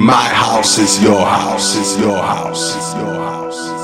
My house is your house, is your house, is your house.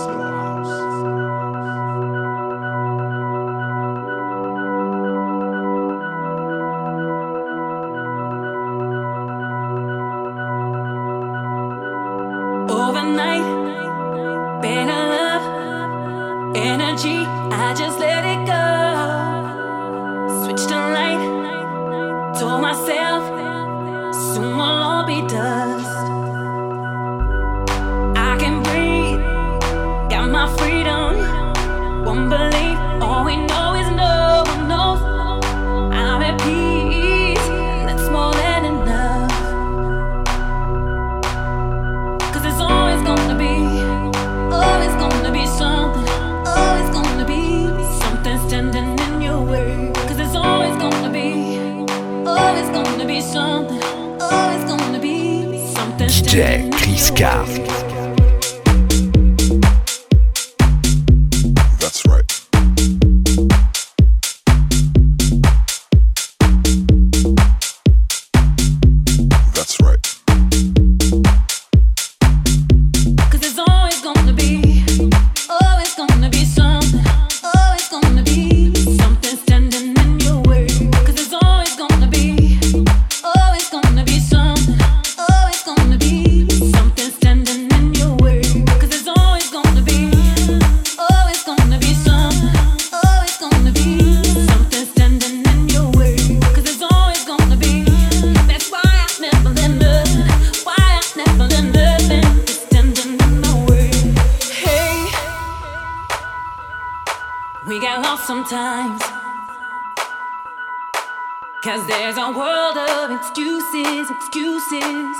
a world of excuses, excuses.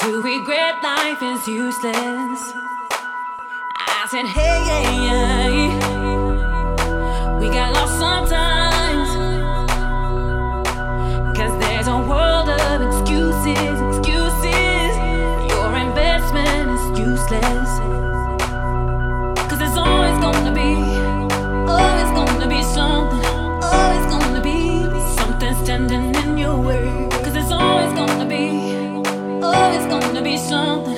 To regret life is useless. I said, hey, hey, hey. we got lost sometimes. Cause there's a world of excuses, excuses. Your investment is useless. Cause there's always gonna be, always gonna be something, always gonna be something standing away. Cause it's always gonna be, always gonna be something.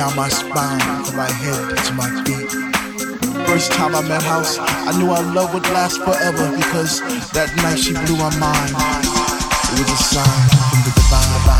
Down my spine from my head to my feet. First time I met House, I knew our love would last forever because that night she blew my mind. It was a sign from the divine.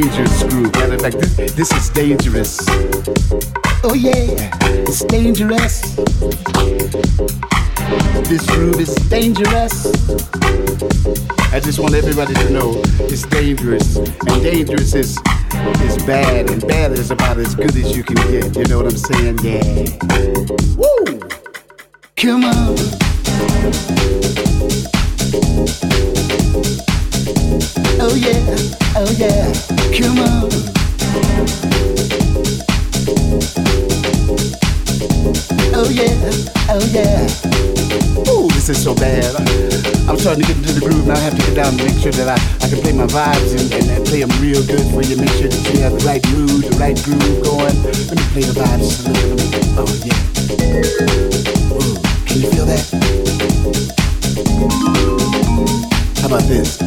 dangerous groove. Matter of fact, this, this is dangerous. Oh yeah, it's dangerous. This groove is dangerous. I just want everybody to know it's dangerous. And dangerous is is bad, and bad is about as good as you can get. You know what I'm saying? Yeah. Woo! Come on. Is so bad. I'm starting to get into the groove now. I have to get down and make sure that I, I can play my vibes and, and, and play them real good for you. Make sure that you have the right mood, the right groove going. Let me play the vibes. Oh yeah. Ooh, can you feel that? How about this?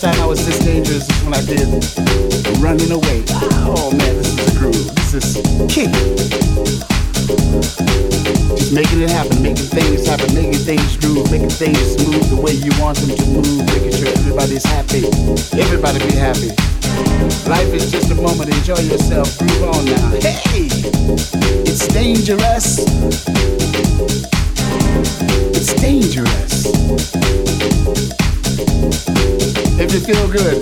Time I was this dangerous when I did running away. Oh man, this is a groove. This is kick. Just making it happen, making things happen, making things groove, making things move the way you want them to move, making sure everybody's happy. Everybody be happy. Life is just a moment, enjoy yourself, groove on now. Hey! It's dangerous. It's dangerous. If you feel good,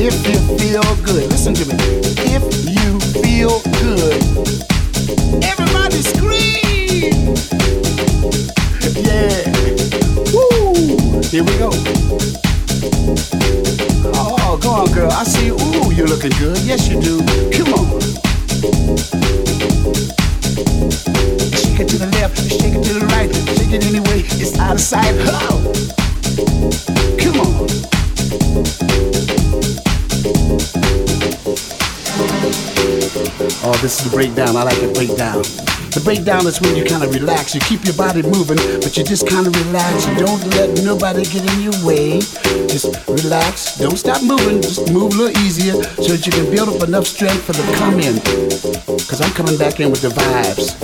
if you feel good, listen to me. If you feel good, everybody scream! Yeah. Woo! Here we go. Oh, go on, girl. I see. Ooh, you're looking good. Yes, you do. Come on. Shake it to the left, shake it to the right, shake it anyway. It's out of sight. Oh. Oh, this is the breakdown. I like the breakdown. The breakdown is when you kind of relax. You keep your body moving, but you just kind of relax. You don't let nobody get in your way. Just relax. Don't stop moving. Just move a little easier so that you can build up enough strength for the come in. Because I'm coming back in with the vibes.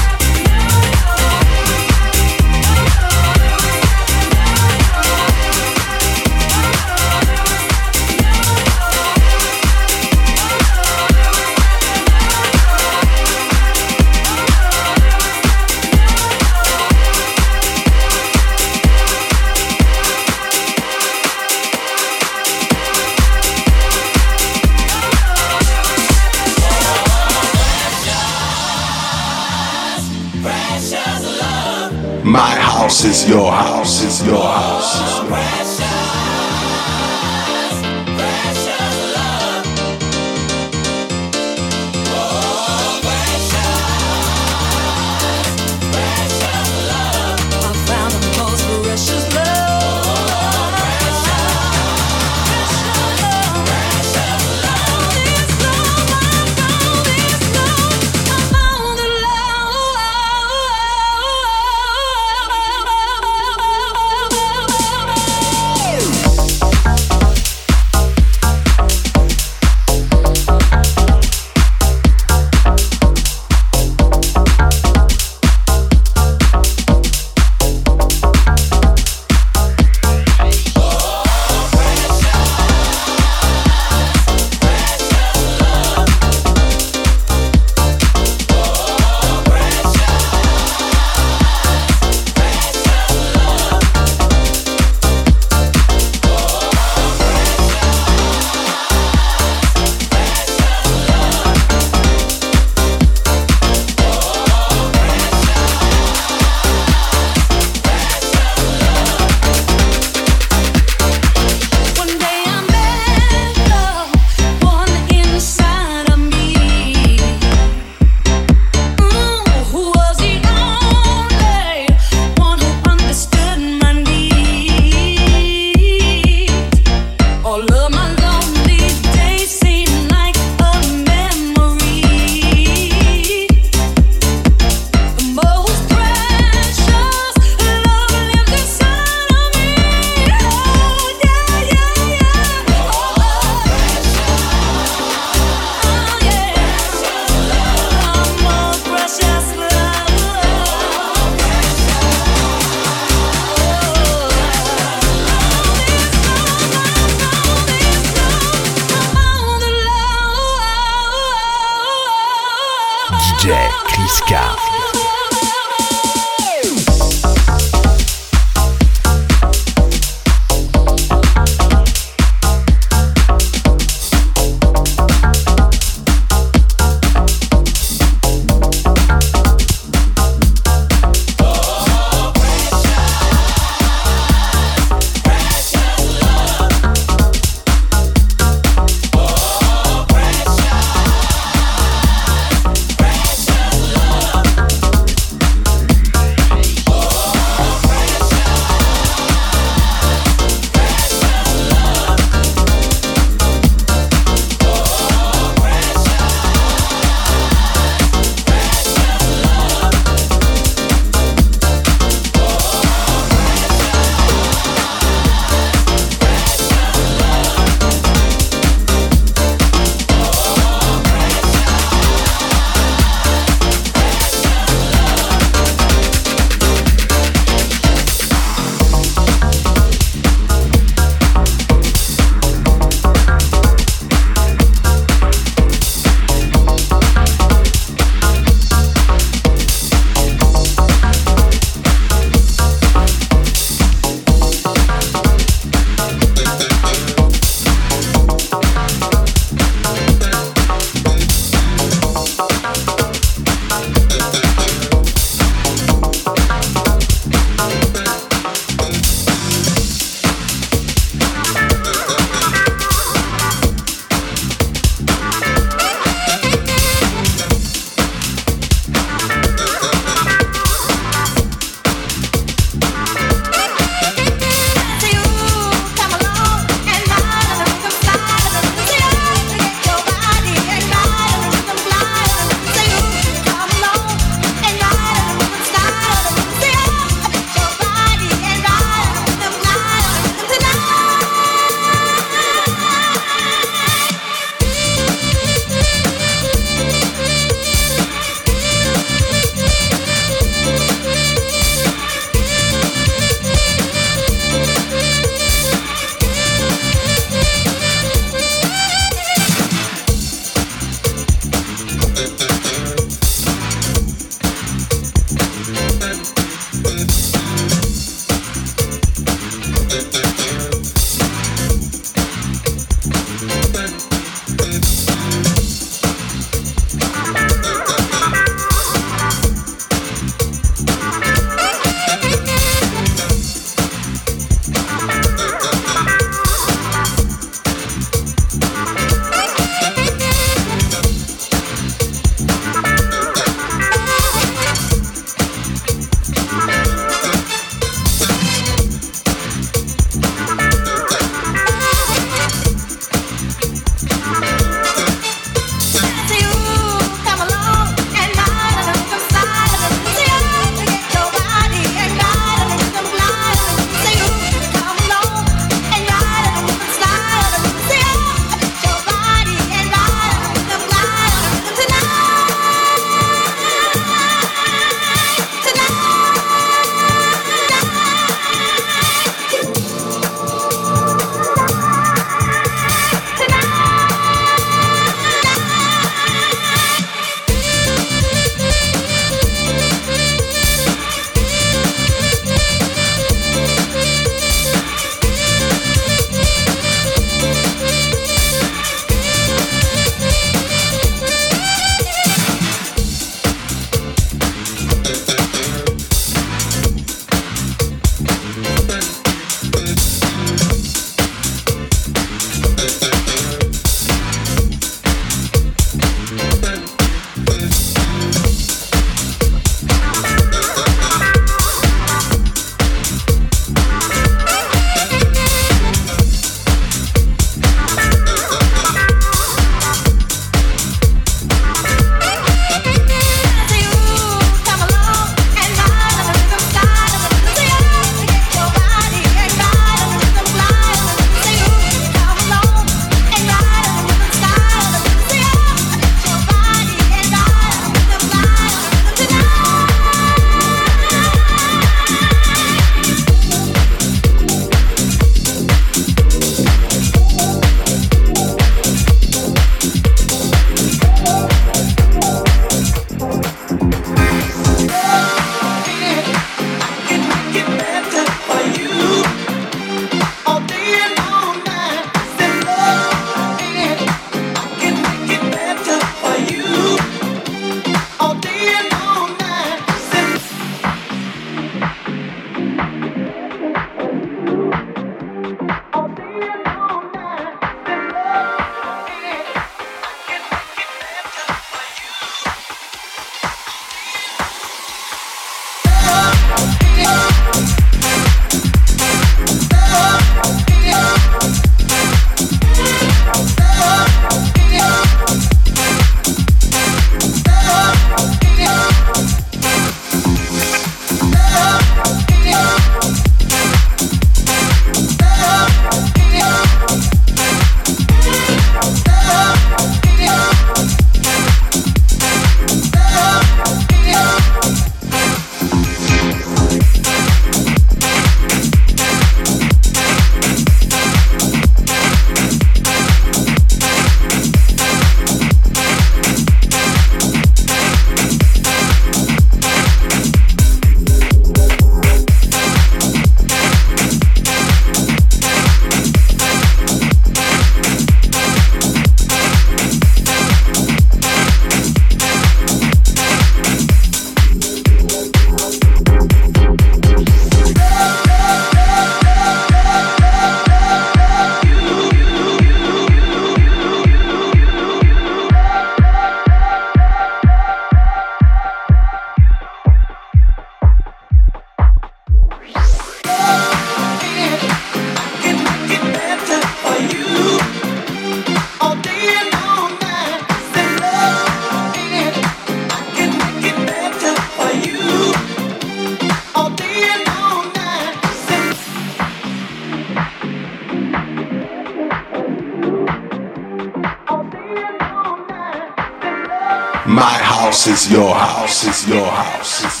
Your house, is your house, is your house.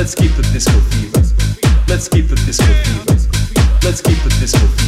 Let's keep the disco fever. Let's keep the disco fever. Let's keep the disco fever.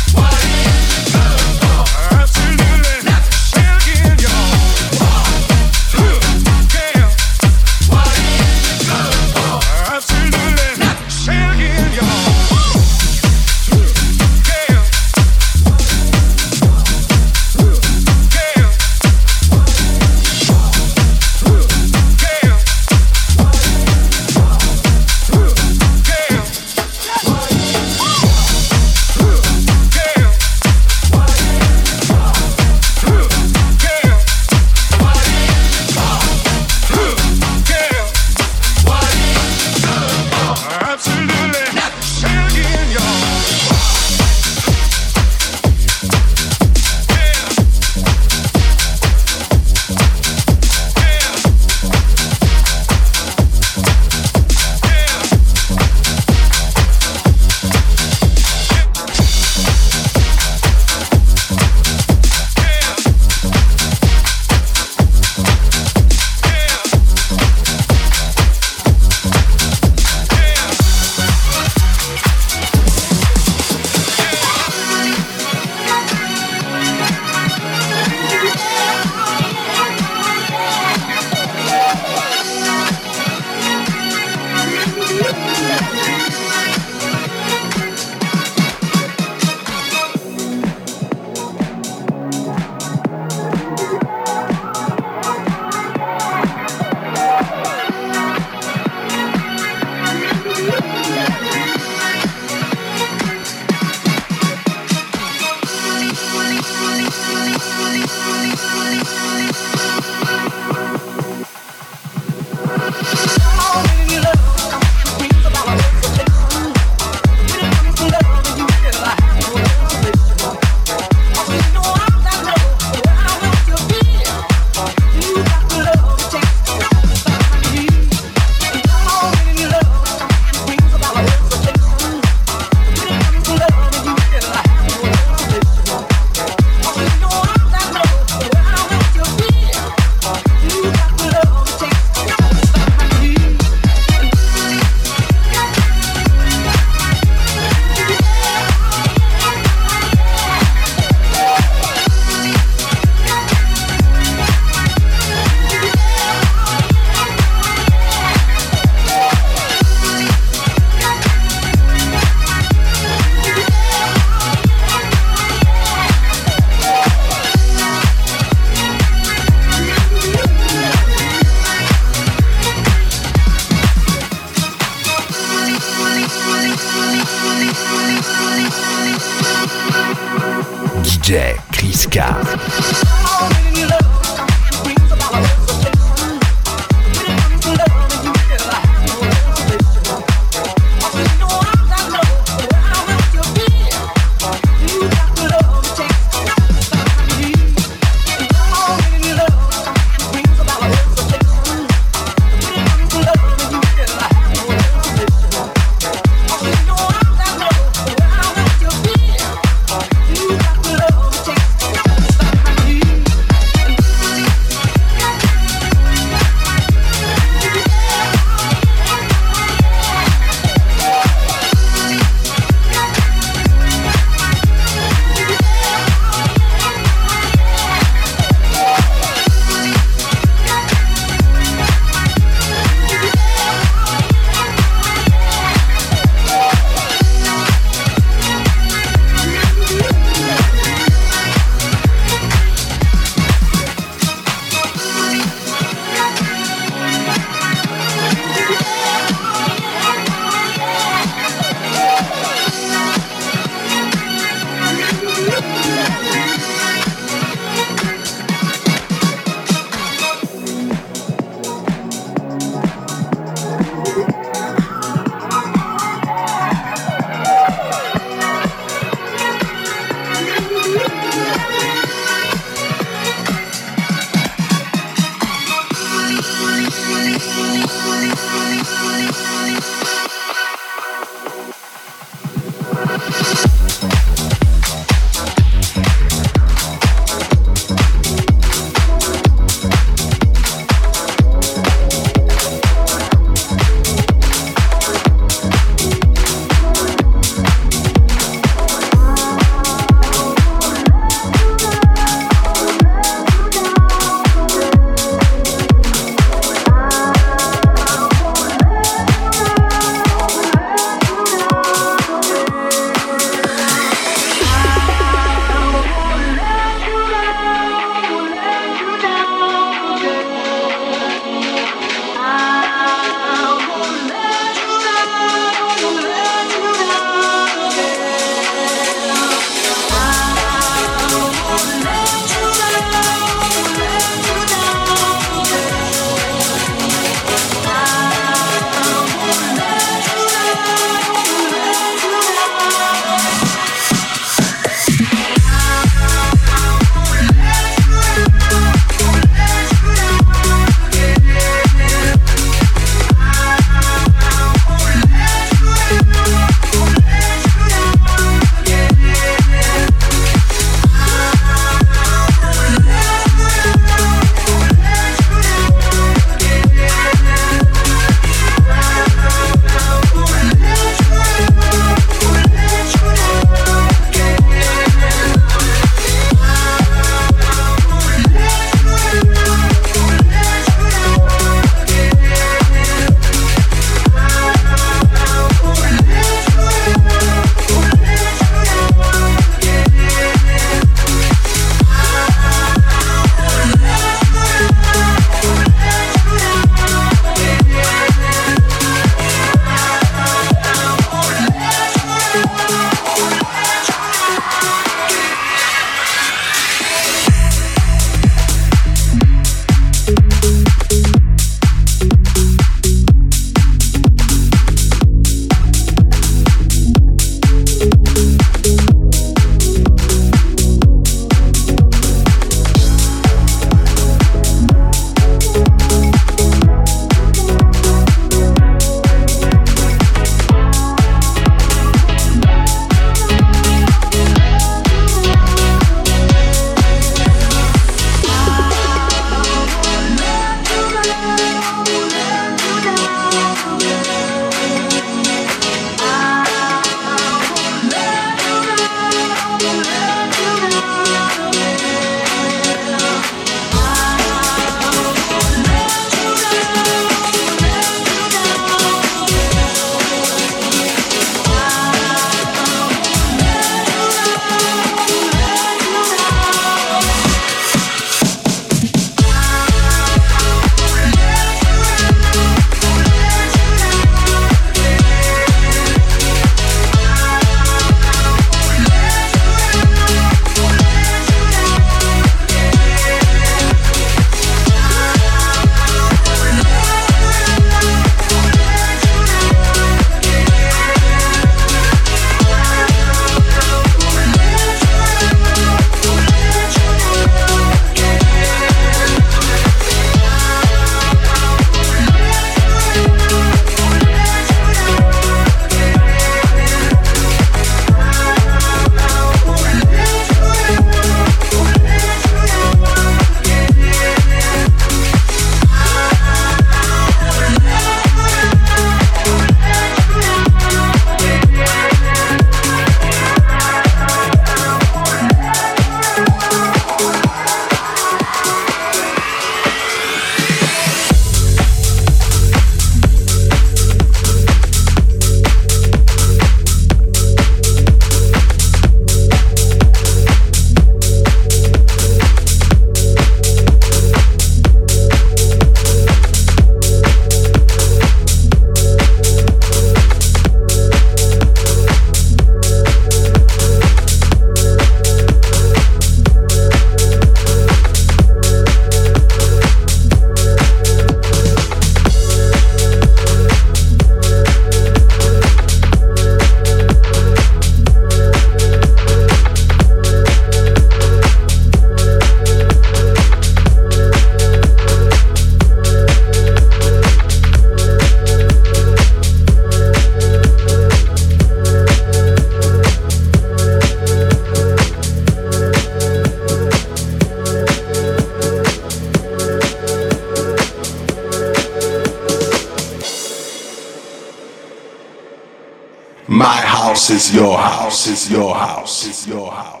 Your house,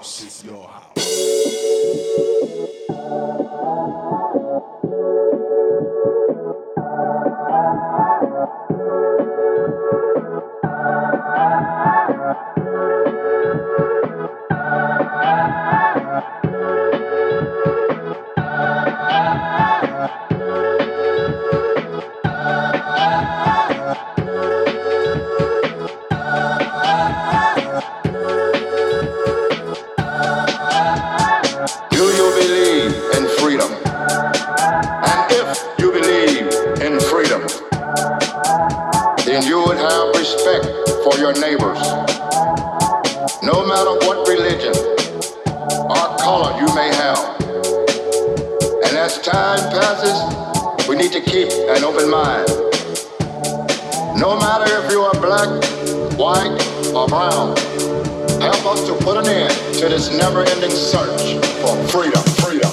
an open mind. No matter if you are black, white, or brown, help us to put an end to this never-ending search for freedom, freedom,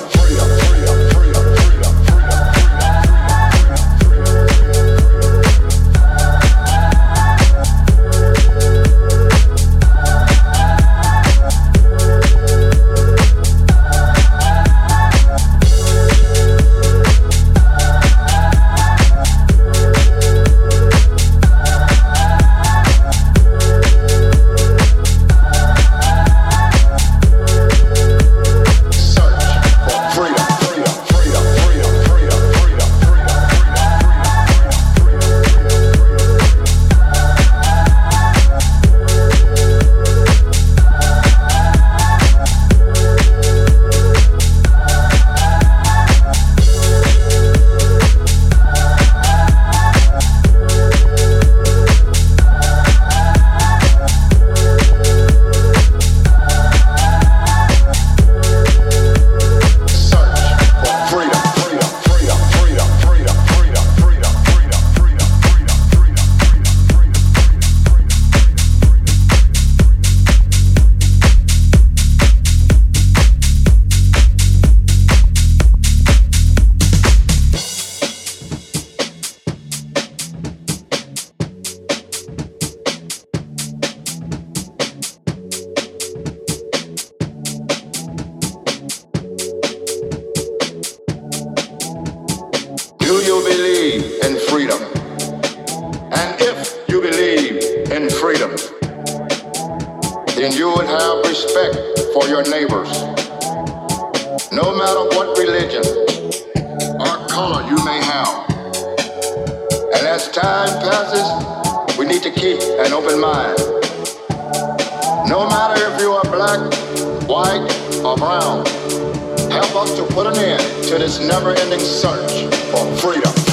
religion or color you may have. And as time passes, we need to keep an open mind. No matter if you are black, white, or brown, help us to put an end to this never-ending search for freedom.